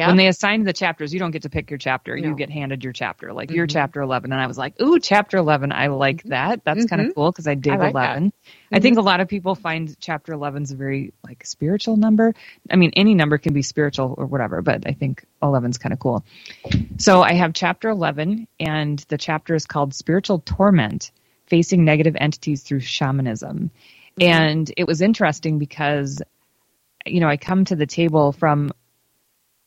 When they assign the chapters, you don't get to pick your chapter. No. You get handed your chapter, like mm-hmm. your chapter 11. And I was like, ooh, chapter 11. I like mm-hmm. that. That's mm-hmm. kind of cool because I dig I like 11. I think mm-hmm. a lot of people find chapter 11 is a very like spiritual number. I mean, any number can be spiritual or whatever, but I think 11 is kind of cool. So I have chapter 11 and the chapter is called Spiritual Torment Facing Negative Entities Through Shamanism. Mm-hmm. And it was interesting because you know, I come to the table from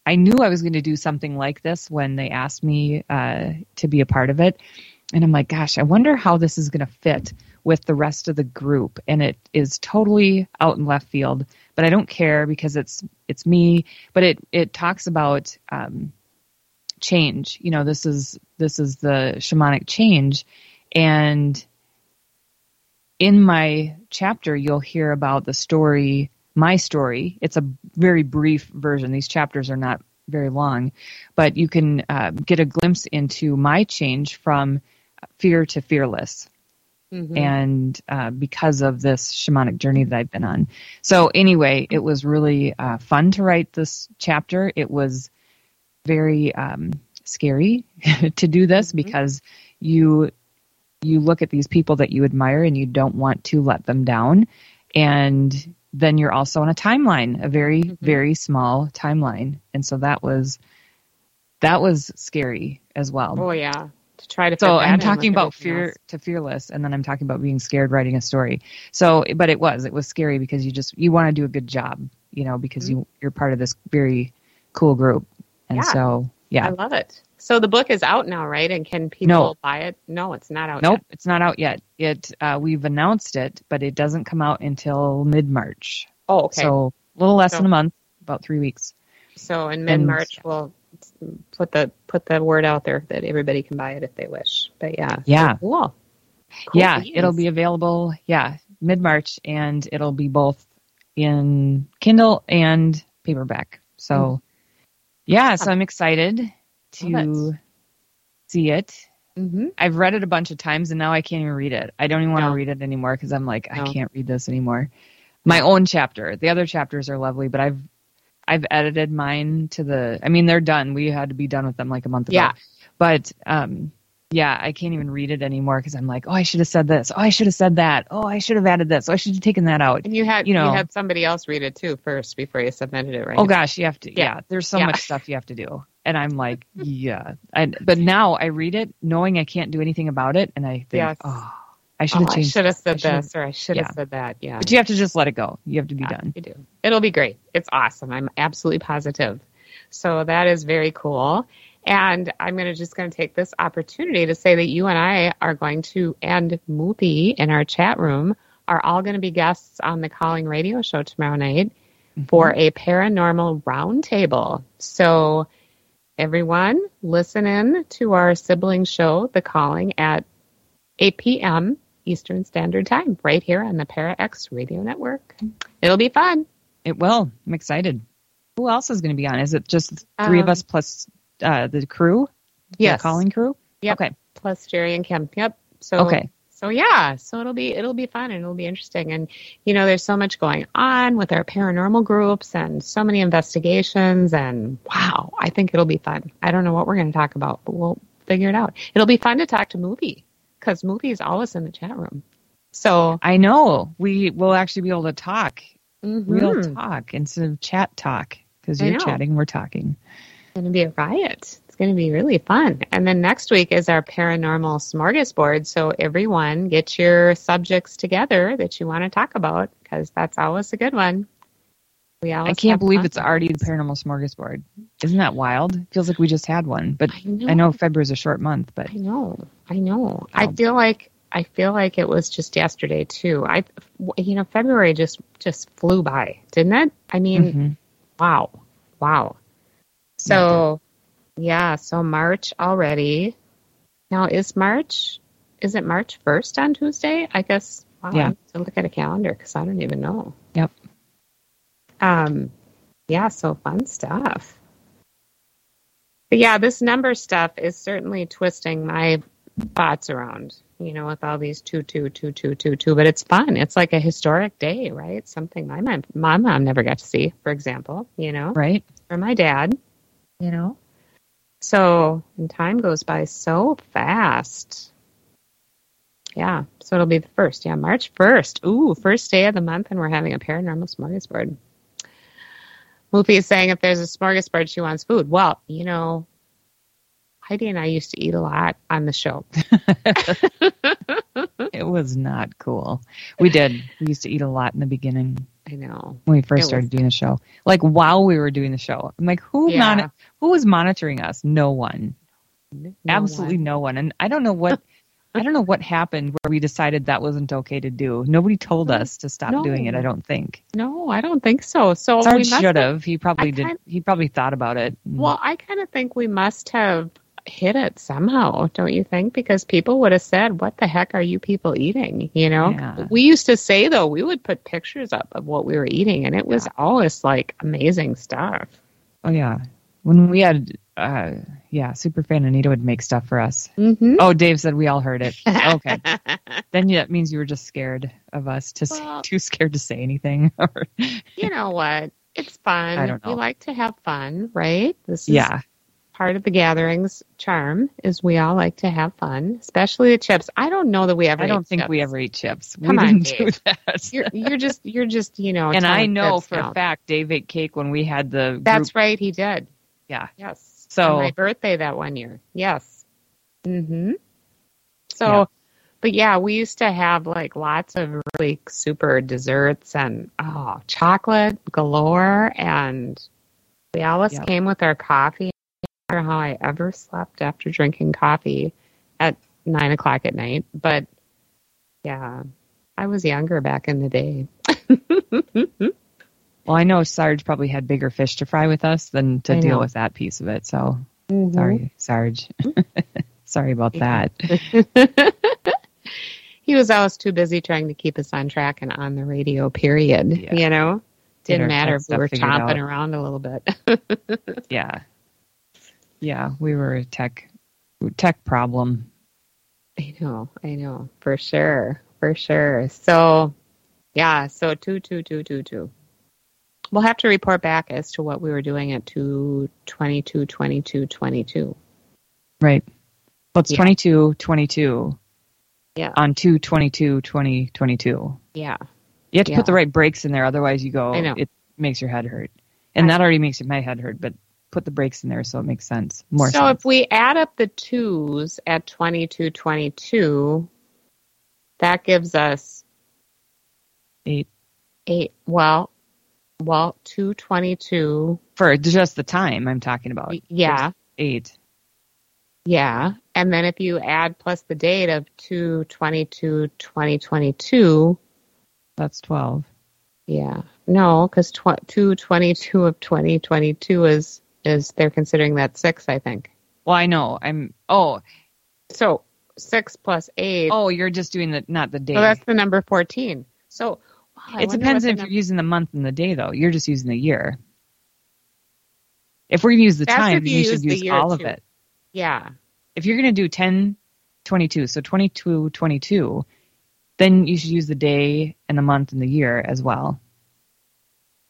I knew I was going to do something like this when they asked me uh, to be a part of it. And I'm like, gosh, I wonder how this is going to fit with the rest of the group. And it is totally out in left field, but I don't care because it's it's me. But it it talks about um, change. You know, this is this is the shamanic change, and in my chapter, you'll hear about the story my story. It's a very brief version. These chapters are not very long, but you can uh, get a glimpse into my change from fear to fearless. Mm-hmm. And uh, because of this shamanic journey that I've been on. So, anyway, it was really uh, fun to write this chapter. It was very um, scary to do this mm-hmm. because you you look at these people that you admire and you don't want to let them down and then you're also on a timeline, a very, mm-hmm. very small timeline. And so that was that was scary as well. Oh yeah. To try to So I'm talking about fear else. to fearless and then I'm talking about being scared writing a story. So but it was. It was scary because you just you want to do a good job, you know, because mm-hmm. you you're part of this very cool group. And yeah. so yeah. I love it. So the book is out now, right? And can people no. buy it? No, it's not out nope, yet. it's not out yet. It uh, we've announced it, but it doesn't come out until mid March. Oh, okay. So a little less so, than a month, about three weeks. So in mid March, we'll put the put the word out there that everybody can buy it if they wish. But yeah, yeah, cool. cool yeah, beans. it'll be available. Yeah, mid March, and it'll be both in Kindle and paperback. So. Mm. Yeah, so I'm excited to see it. Mm-hmm. I've read it a bunch of times and now I can't even read it. I don't even want no. to read it anymore because I'm like, no. I can't read this anymore. My own chapter. The other chapters are lovely, but I've I've edited mine to the. I mean, they're done. We had to be done with them like a month ago. Yeah. But um, yeah, I can't even read it anymore because I'm like, oh, I should have said this. Oh, I should have said that. Oh, I should have added this. Oh, I should have taken that out. And you had you know you had somebody else read it too first before you submitted it, right? Oh gosh, you have to. Yeah, yeah there's so yeah. much stuff you have to do, and I'm like, yeah. I, but now I read it knowing I can't do anything about it, and I think, yes. oh, I should have oh, changed. I should have said this, or I should have yeah. said that. Yeah. But you have to just let it go. You have to be done. You do. It'll be great. It's awesome. I'm absolutely positive. So that is very cool. And I'm going to just going to take this opportunity to say that you and I are going to, and Moopy in our chat room, are all going to be guests on the Calling Radio Show tomorrow night mm-hmm. for a paranormal roundtable. So, everyone, listen in to our sibling show, The Calling, at 8 p.m. Eastern Standard Time, right here on the Para X Radio Network. It'll be fun. It will. I'm excited. Who else is going to be on? Is it just three um, of us plus uh, the crew? Yes. The calling crew? Yep. Okay. Plus Jerry and Kim. Yep. So okay. So yeah, so it'll be it'll be fun and it'll be interesting. And you know, there's so much going on with our paranormal groups and so many investigations and wow, I think it'll be fun. I don't know what we're going to talk about, but we'll figure it out. It'll be fun to talk to Movie because Movie is always in the chat room. So I know we will actually be able to talk, mm-hmm. real talk instead of chat talk because you're chatting, we're talking going to be a riot. It's going to be really fun. And then next week is our paranormal smorgasbord. So everyone get your subjects together that you want to talk about because that's always a good one. We all I can't believe it's already the paranormal smorgasbord. Isn't that wild? Feels like we just had one. But I know, I know February's a short month, but I know. I know. Wow. I feel like I feel like it was just yesterday too. I you know February just just flew by, didn't it? I mean, mm-hmm. wow. Wow. So, yeah, so March already. Now, is March, is it March 1st on Tuesday? I guess, wow, yeah. to look at a calendar because I don't even know. Yep. Um, yeah, so fun stuff. But yeah, this number stuff is certainly twisting my thoughts around, you know, with all these two, two, two, two, two, two. But it's fun. It's like a historic day, right? Something my mom, my mom never got to see, for example, you know, right? Or my dad. You know? So, and time goes by so fast. Yeah, so it'll be the first. Yeah, March 1st. Ooh, first day of the month, and we're having a paranormal smorgasbord. Luffy is saying if there's a smorgasbord, she wants food. Well, you know, Heidi and I used to eat a lot on the show. it was not cool. We did. We used to eat a lot in the beginning. I know. When we first it started was... doing the show. Like while we were doing the show. I'm like, who yeah. Who was monitoring us? No one. No Absolutely one. no one. And I don't know what I don't know what happened where we decided that wasn't okay to do. Nobody told us to stop no. doing it. I don't think. No, I don't think so. So Sarge should have. He probably did. He probably thought about it. Well, I kind of think we must have hit it somehow, don't you think? Because people would have said, "What the heck are you people eating?" You know. Yeah. We used to say though, we would put pictures up of what we were eating, and it was yeah. always like amazing stuff. Oh yeah, when we had, uh, yeah, Superfan Anita would make stuff for us. Mm-hmm. Oh, Dave said we all heard it. Okay, then yeah, that means you were just scared of us, to well, too scared to say anything. you know what? It's fun. I don't know. We like to have fun, right? This is yeah part of the gatherings charm is we all like to have fun, especially the chips. I don't know that we ever. I don't think chips. we ever eat chips. Come we on, Dave. do that. You're, you're, just, you're just, you know. And I know for a fact Dave ate cake when we had the. Group. That's right, he did. Yeah. Yes. So On my birthday that one year. Yes. Mm-hmm. So, yeah. but yeah, we used to have like lots of really super desserts and oh, chocolate galore, and we always yep. came with our coffee I don't know how I ever slept after drinking coffee at nine o'clock at night. But yeah, I was younger back in the day. well, I know Sarge probably had bigger fish to fry with us than to I deal know. with that piece of it. So mm-hmm. sorry, Sarge. sorry about that. he was always too busy trying to keep us on track and on the radio, period. Yeah. You know? Didn't matter if we were chomping out. around a little bit. yeah. Yeah, we were a tech tech problem. I know, I know, for sure, for sure. So, yeah, so two, two, two, two, two. We'll have to report back as to what we were doing at two twenty two twenty two twenty two. Right. Well, it's yeah. 22, 22. Yeah. On 2 22 20 22. Yeah. You have to yeah. put the right breaks in there, otherwise you go. It makes your head hurt, and I, that already makes my head hurt. But put the breaks in there so it makes sense. More so sense. if we add up the twos at 22, 22, that gives us eight. Eight. Well, well, 222. For just the time I'm talking about. Yeah. eight. Yeah. And then if you add plus the date of 222, 2022. That's 12. Yeah. No, because tw- 222 of 2022 is is they're considering that six, I think. Well, I know. I'm. Oh, so six plus eight. Oh, you're just doing the not the date. So that's the number fourteen. So it depends if you're using the month and the day, though. You're just using the year. If we're going to use the that's time, you, you should use all too. of it. Yeah. If you're going to do 10, 22, so 22, 22, then you should use the day and the month and the year as well.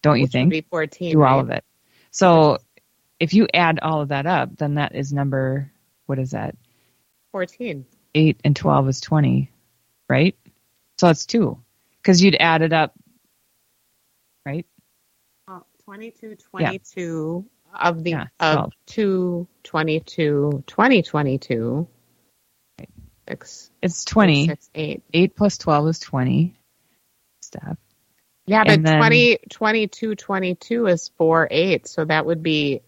Don't Which you think? be 14. Do right? all of it. So if you add all of that up, then that is number, what is that? 14. 8 and 12 is 20, right? So that's two. Because you'd add it up, right? Oh, 22, 22 yeah. of the yeah, of 2, 22, 2022. Right. Six, it's 20. Six, 8. 8 plus 12 is 20. Step. Yeah, but then, 20, 22, 22 is 4, 8. So that would be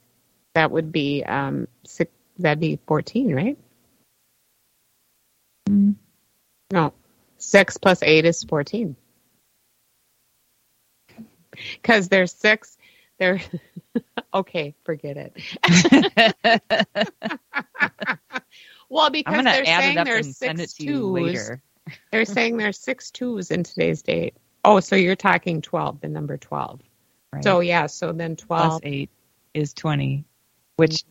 that would be um six, that'd be 14 right mm. no six plus eight is 14 because there's six there okay forget it well because they're saying there's six twos they're saying there's six twos in today's date oh so you're talking 12 the number 12 right. so yeah so then 12 plus 8 is 20 which mm-hmm.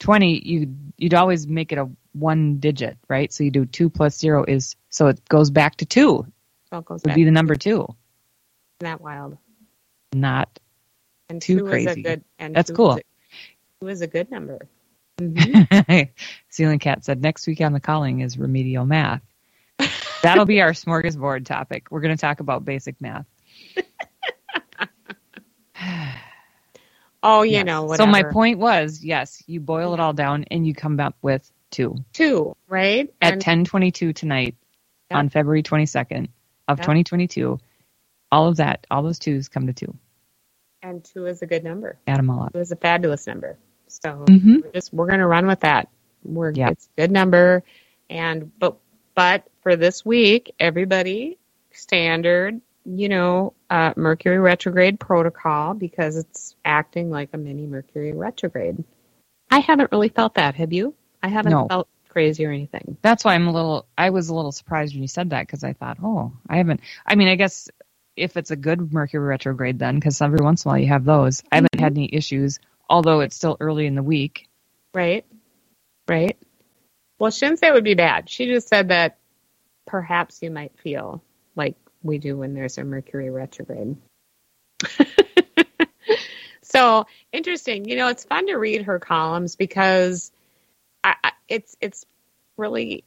20 you you'd always make it a one digit, right? So you do 2 plus 0 is so it goes back to 2. So it goes would be the number 2. Isn't that wild? Not and too two crazy. Good, and That's cool. Two is a good number. Mm-hmm. Ceiling Cat said next week on the calling is remedial math. That'll be our smorgasbord topic. We're going to talk about basic math. oh, you yes. know, whatever. So my point was, yes, you boil it all down and you come up with two. Two, right? At 10:22 tonight yep. on February 22nd of yep. 2022. All of that, all those twos come to two. And two is a good number. Add them all up. Two is a fabulous number. So mm-hmm. we're just we're gonna run with that. We're yep. it's a good number. And but but for this week, everybody standard, you know, uh, Mercury retrograde protocol because it's acting like a mini Mercury retrograde. I haven't really felt that. Have you? I haven't no. felt crazy or anything. That's why I'm a little. I was a little surprised when you said that because I thought, oh, I haven't. I mean, I guess if it's a good Mercury retrograde, then because every once in a while you have those. I haven't mm-hmm. had any issues, although it's still early in the week. Right. Right. Well, she didn't say it would be bad. She just said that perhaps you might feel like we do when there's a Mercury retrograde. so interesting. You know, it's fun to read her columns because I, I, it's it's really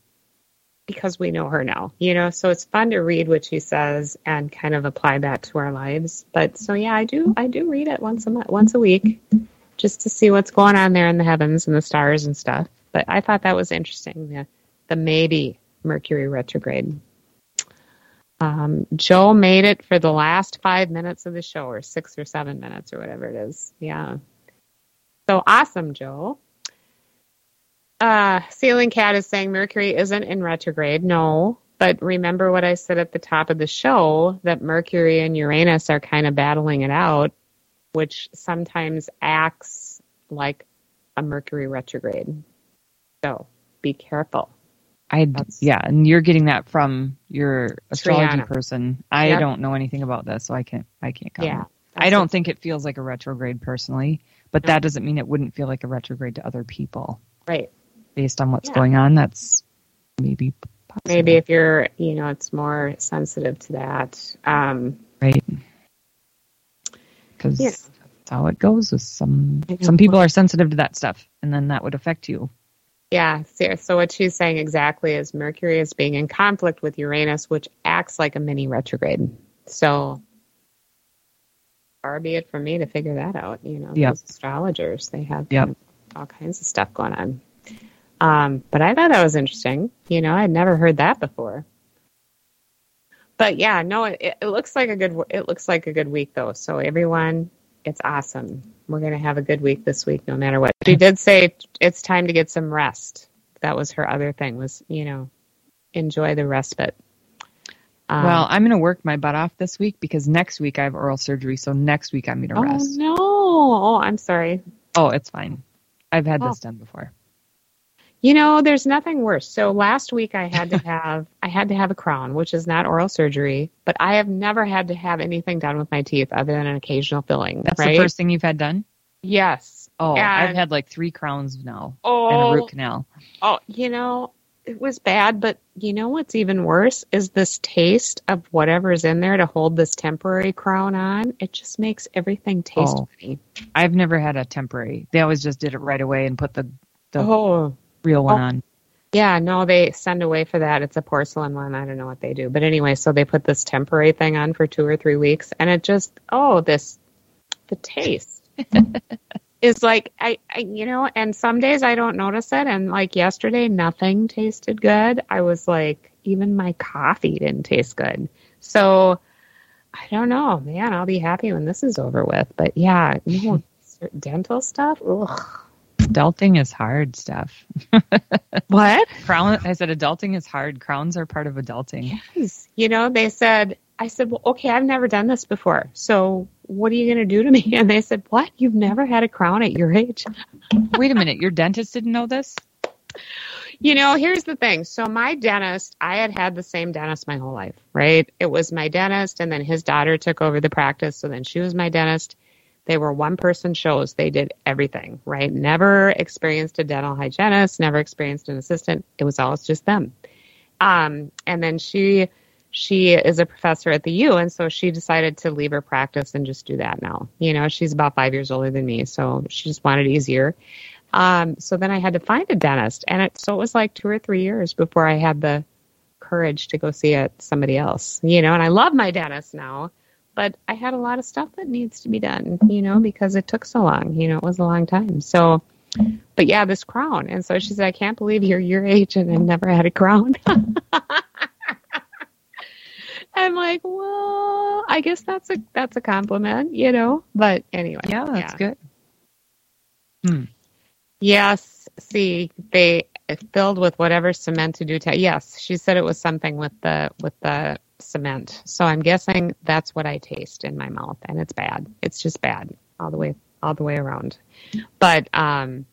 because we know her now, you know. So it's fun to read what she says and kind of apply that to our lives. But so yeah, I do I do read it once a month, once a week, just to see what's going on there in the heavens and the stars and stuff. But I thought that was interesting. The the maybe Mercury retrograde. Um, Joe made it for the last five minutes of the show, or six or seven minutes, or whatever it is. Yeah. So awesome, Joe. Uh, Ceiling Cat is saying Mercury isn't in retrograde. No, but remember what I said at the top of the show that Mercury and Uranus are kind of battling it out, which sometimes acts like a Mercury retrograde. So be careful. I yeah, and you're getting that from your astrology Triana. person. I yep. don't know anything about this, so I can't I can't comment. Yeah, I don't think it feels like a retrograde personally, but no. that doesn't mean it wouldn't feel like a retrograde to other people. Right. Based on what's yeah. going on, that's maybe possible. maybe if you're you know it's more sensitive to that. Um, right. Because yeah. that's how it goes. With some some people are sensitive to that stuff, and then that would affect you. Yeah, so what she's saying exactly is Mercury is being in conflict with Uranus, which acts like a mini retrograde. So far be it from me to figure that out. You know, yep. those astrologers, they have yep. all kinds of stuff going on. Um, but I thought that was interesting. You know, I'd never heard that before. But yeah, no, it, it looks like a good. It looks like a good week though. So everyone, it's awesome. We're going to have a good week this week, no matter what. She did say it's time to get some rest. That was her other thing was, you know, enjoy the respite. Um, well, I'm going to work my butt off this week because next week I have oral surgery. So next week I'm going to oh, rest. No. Oh, I'm sorry. Oh, it's fine. I've had oh. this done before. You know, there's nothing worse. So last week I had to have I had to have a crown, which is not oral surgery, but I have never had to have anything done with my teeth other than an occasional filling. That's right? the first thing you've had done? Yes. Oh, and, I've had like three crowns now oh, and a oh. root canal. Oh, you know, it was bad, but you know what's even worse is this taste of whatever's in there to hold this temporary crown on. It just makes everything taste oh, funny. I've never had a temporary. They always just did it right away and put the the oh real oh. one oh, on. Yeah, no, they send away for that. It's a porcelain one. I don't know what they do. But anyway, so they put this temporary thing on for two or three weeks and it just oh, this the taste is like I, I you know, and some days I don't notice it and like yesterday nothing tasted good. I was like even my coffee didn't taste good. So I don't know, man, I'll be happy when this is over with. But yeah, you know, dental stuff, ugh Adulting is hard stuff. what? Crown I said adulting is hard. Crowns are part of adulting. Yes. You know, they said I said, Well, okay, I've never done this before. So what are you gonna do to me? And they said, What? You've never had a crown at your age? Wait a minute, your dentist didn't know this? You know, here's the thing. So my dentist, I had had the same dentist my whole life, right? It was my dentist, and then his daughter took over the practice, so then she was my dentist. They were one person shows. They did everything, right? Never experienced a dental hygienist, never experienced an assistant. It was always just them. Um, and then she she is a professor at the U, and so she decided to leave her practice and just do that now. You know, she's about five years older than me, so she just wanted easier. Um, so then I had to find a dentist, and it so it was like two or three years before I had the courage to go see it somebody else. You know, and I love my dentist now, but I had a lot of stuff that needs to be done. You know, because it took so long. You know, it was a long time. So, but yeah, this crown, and so she said, "I can't believe you're your age and have never had a crown." I'm like, well, I guess that's a that's a compliment, you know. But anyway, yeah, that's yeah. good. Hmm. Yes. See, they filled with whatever cement to do. Yes, she said it was something with the with the cement. So I'm guessing that's what I taste in my mouth, and it's bad. It's just bad all the way all the way around. But um,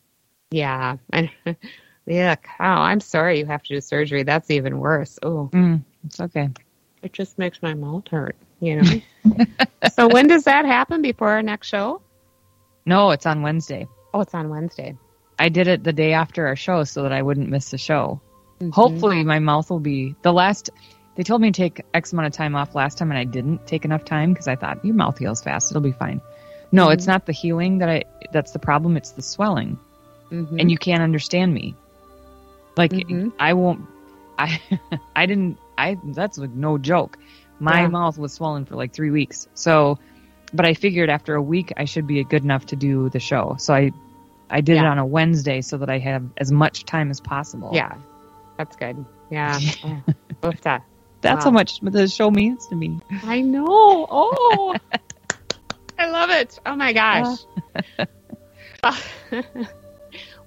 yeah, and yeah. Oh, I'm sorry you have to do surgery. That's even worse. Oh, mm, it's okay. It just makes my mouth hurt, you know. so when does that happen before our next show? No, it's on Wednesday. Oh, it's on Wednesday. I did it the day after our show so that I wouldn't miss the show. Mm-hmm. Hopefully my mouth will be the last they told me to take X amount of time off last time and I didn't take enough time because I thought your mouth heals fast, it'll be fine. No, mm-hmm. it's not the healing that I that's the problem, it's the swelling. Mm-hmm. And you can't understand me. Like mm-hmm. I won't I I didn't I that's like no joke. My yeah. mouth was swollen for like three weeks. So, but I figured after a week I should be good enough to do the show. So I, I did yeah. it on a Wednesday so that I have as much time as possible. Yeah, that's good. Yeah, that. That's wow. how much the show means to me. I know. Oh, I love it. Oh my gosh.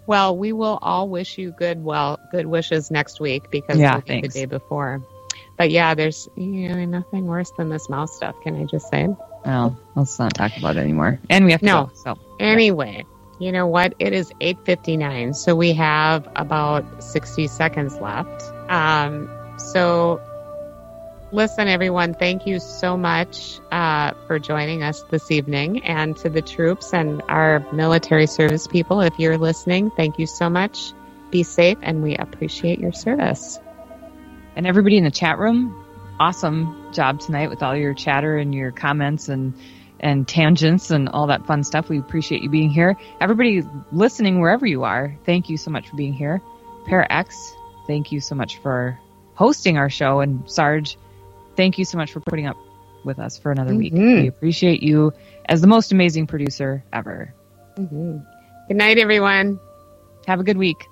well, we will all wish you good well good wishes next week because yeah, the day before. But yeah, there's you know nothing worse than this mouse stuff. Can I just say? Well, let's not talk about it anymore. And we have to no. Go, so anyway, you know what? It is eight fifty nine, so we have about sixty seconds left. Um, so listen, everyone, thank you so much uh, for joining us this evening, and to the troops and our military service people, if you're listening, thank you so much. Be safe, and we appreciate your service. And everybody in the chat room, awesome job tonight with all your chatter and your comments and and tangents and all that fun stuff. We appreciate you being here. Everybody listening wherever you are, thank you so much for being here. Para X, thank you so much for hosting our show. And Sarge, thank you so much for putting up with us for another mm-hmm. week. We appreciate you as the most amazing producer ever. Mm-hmm. Good night, everyone. Have a good week.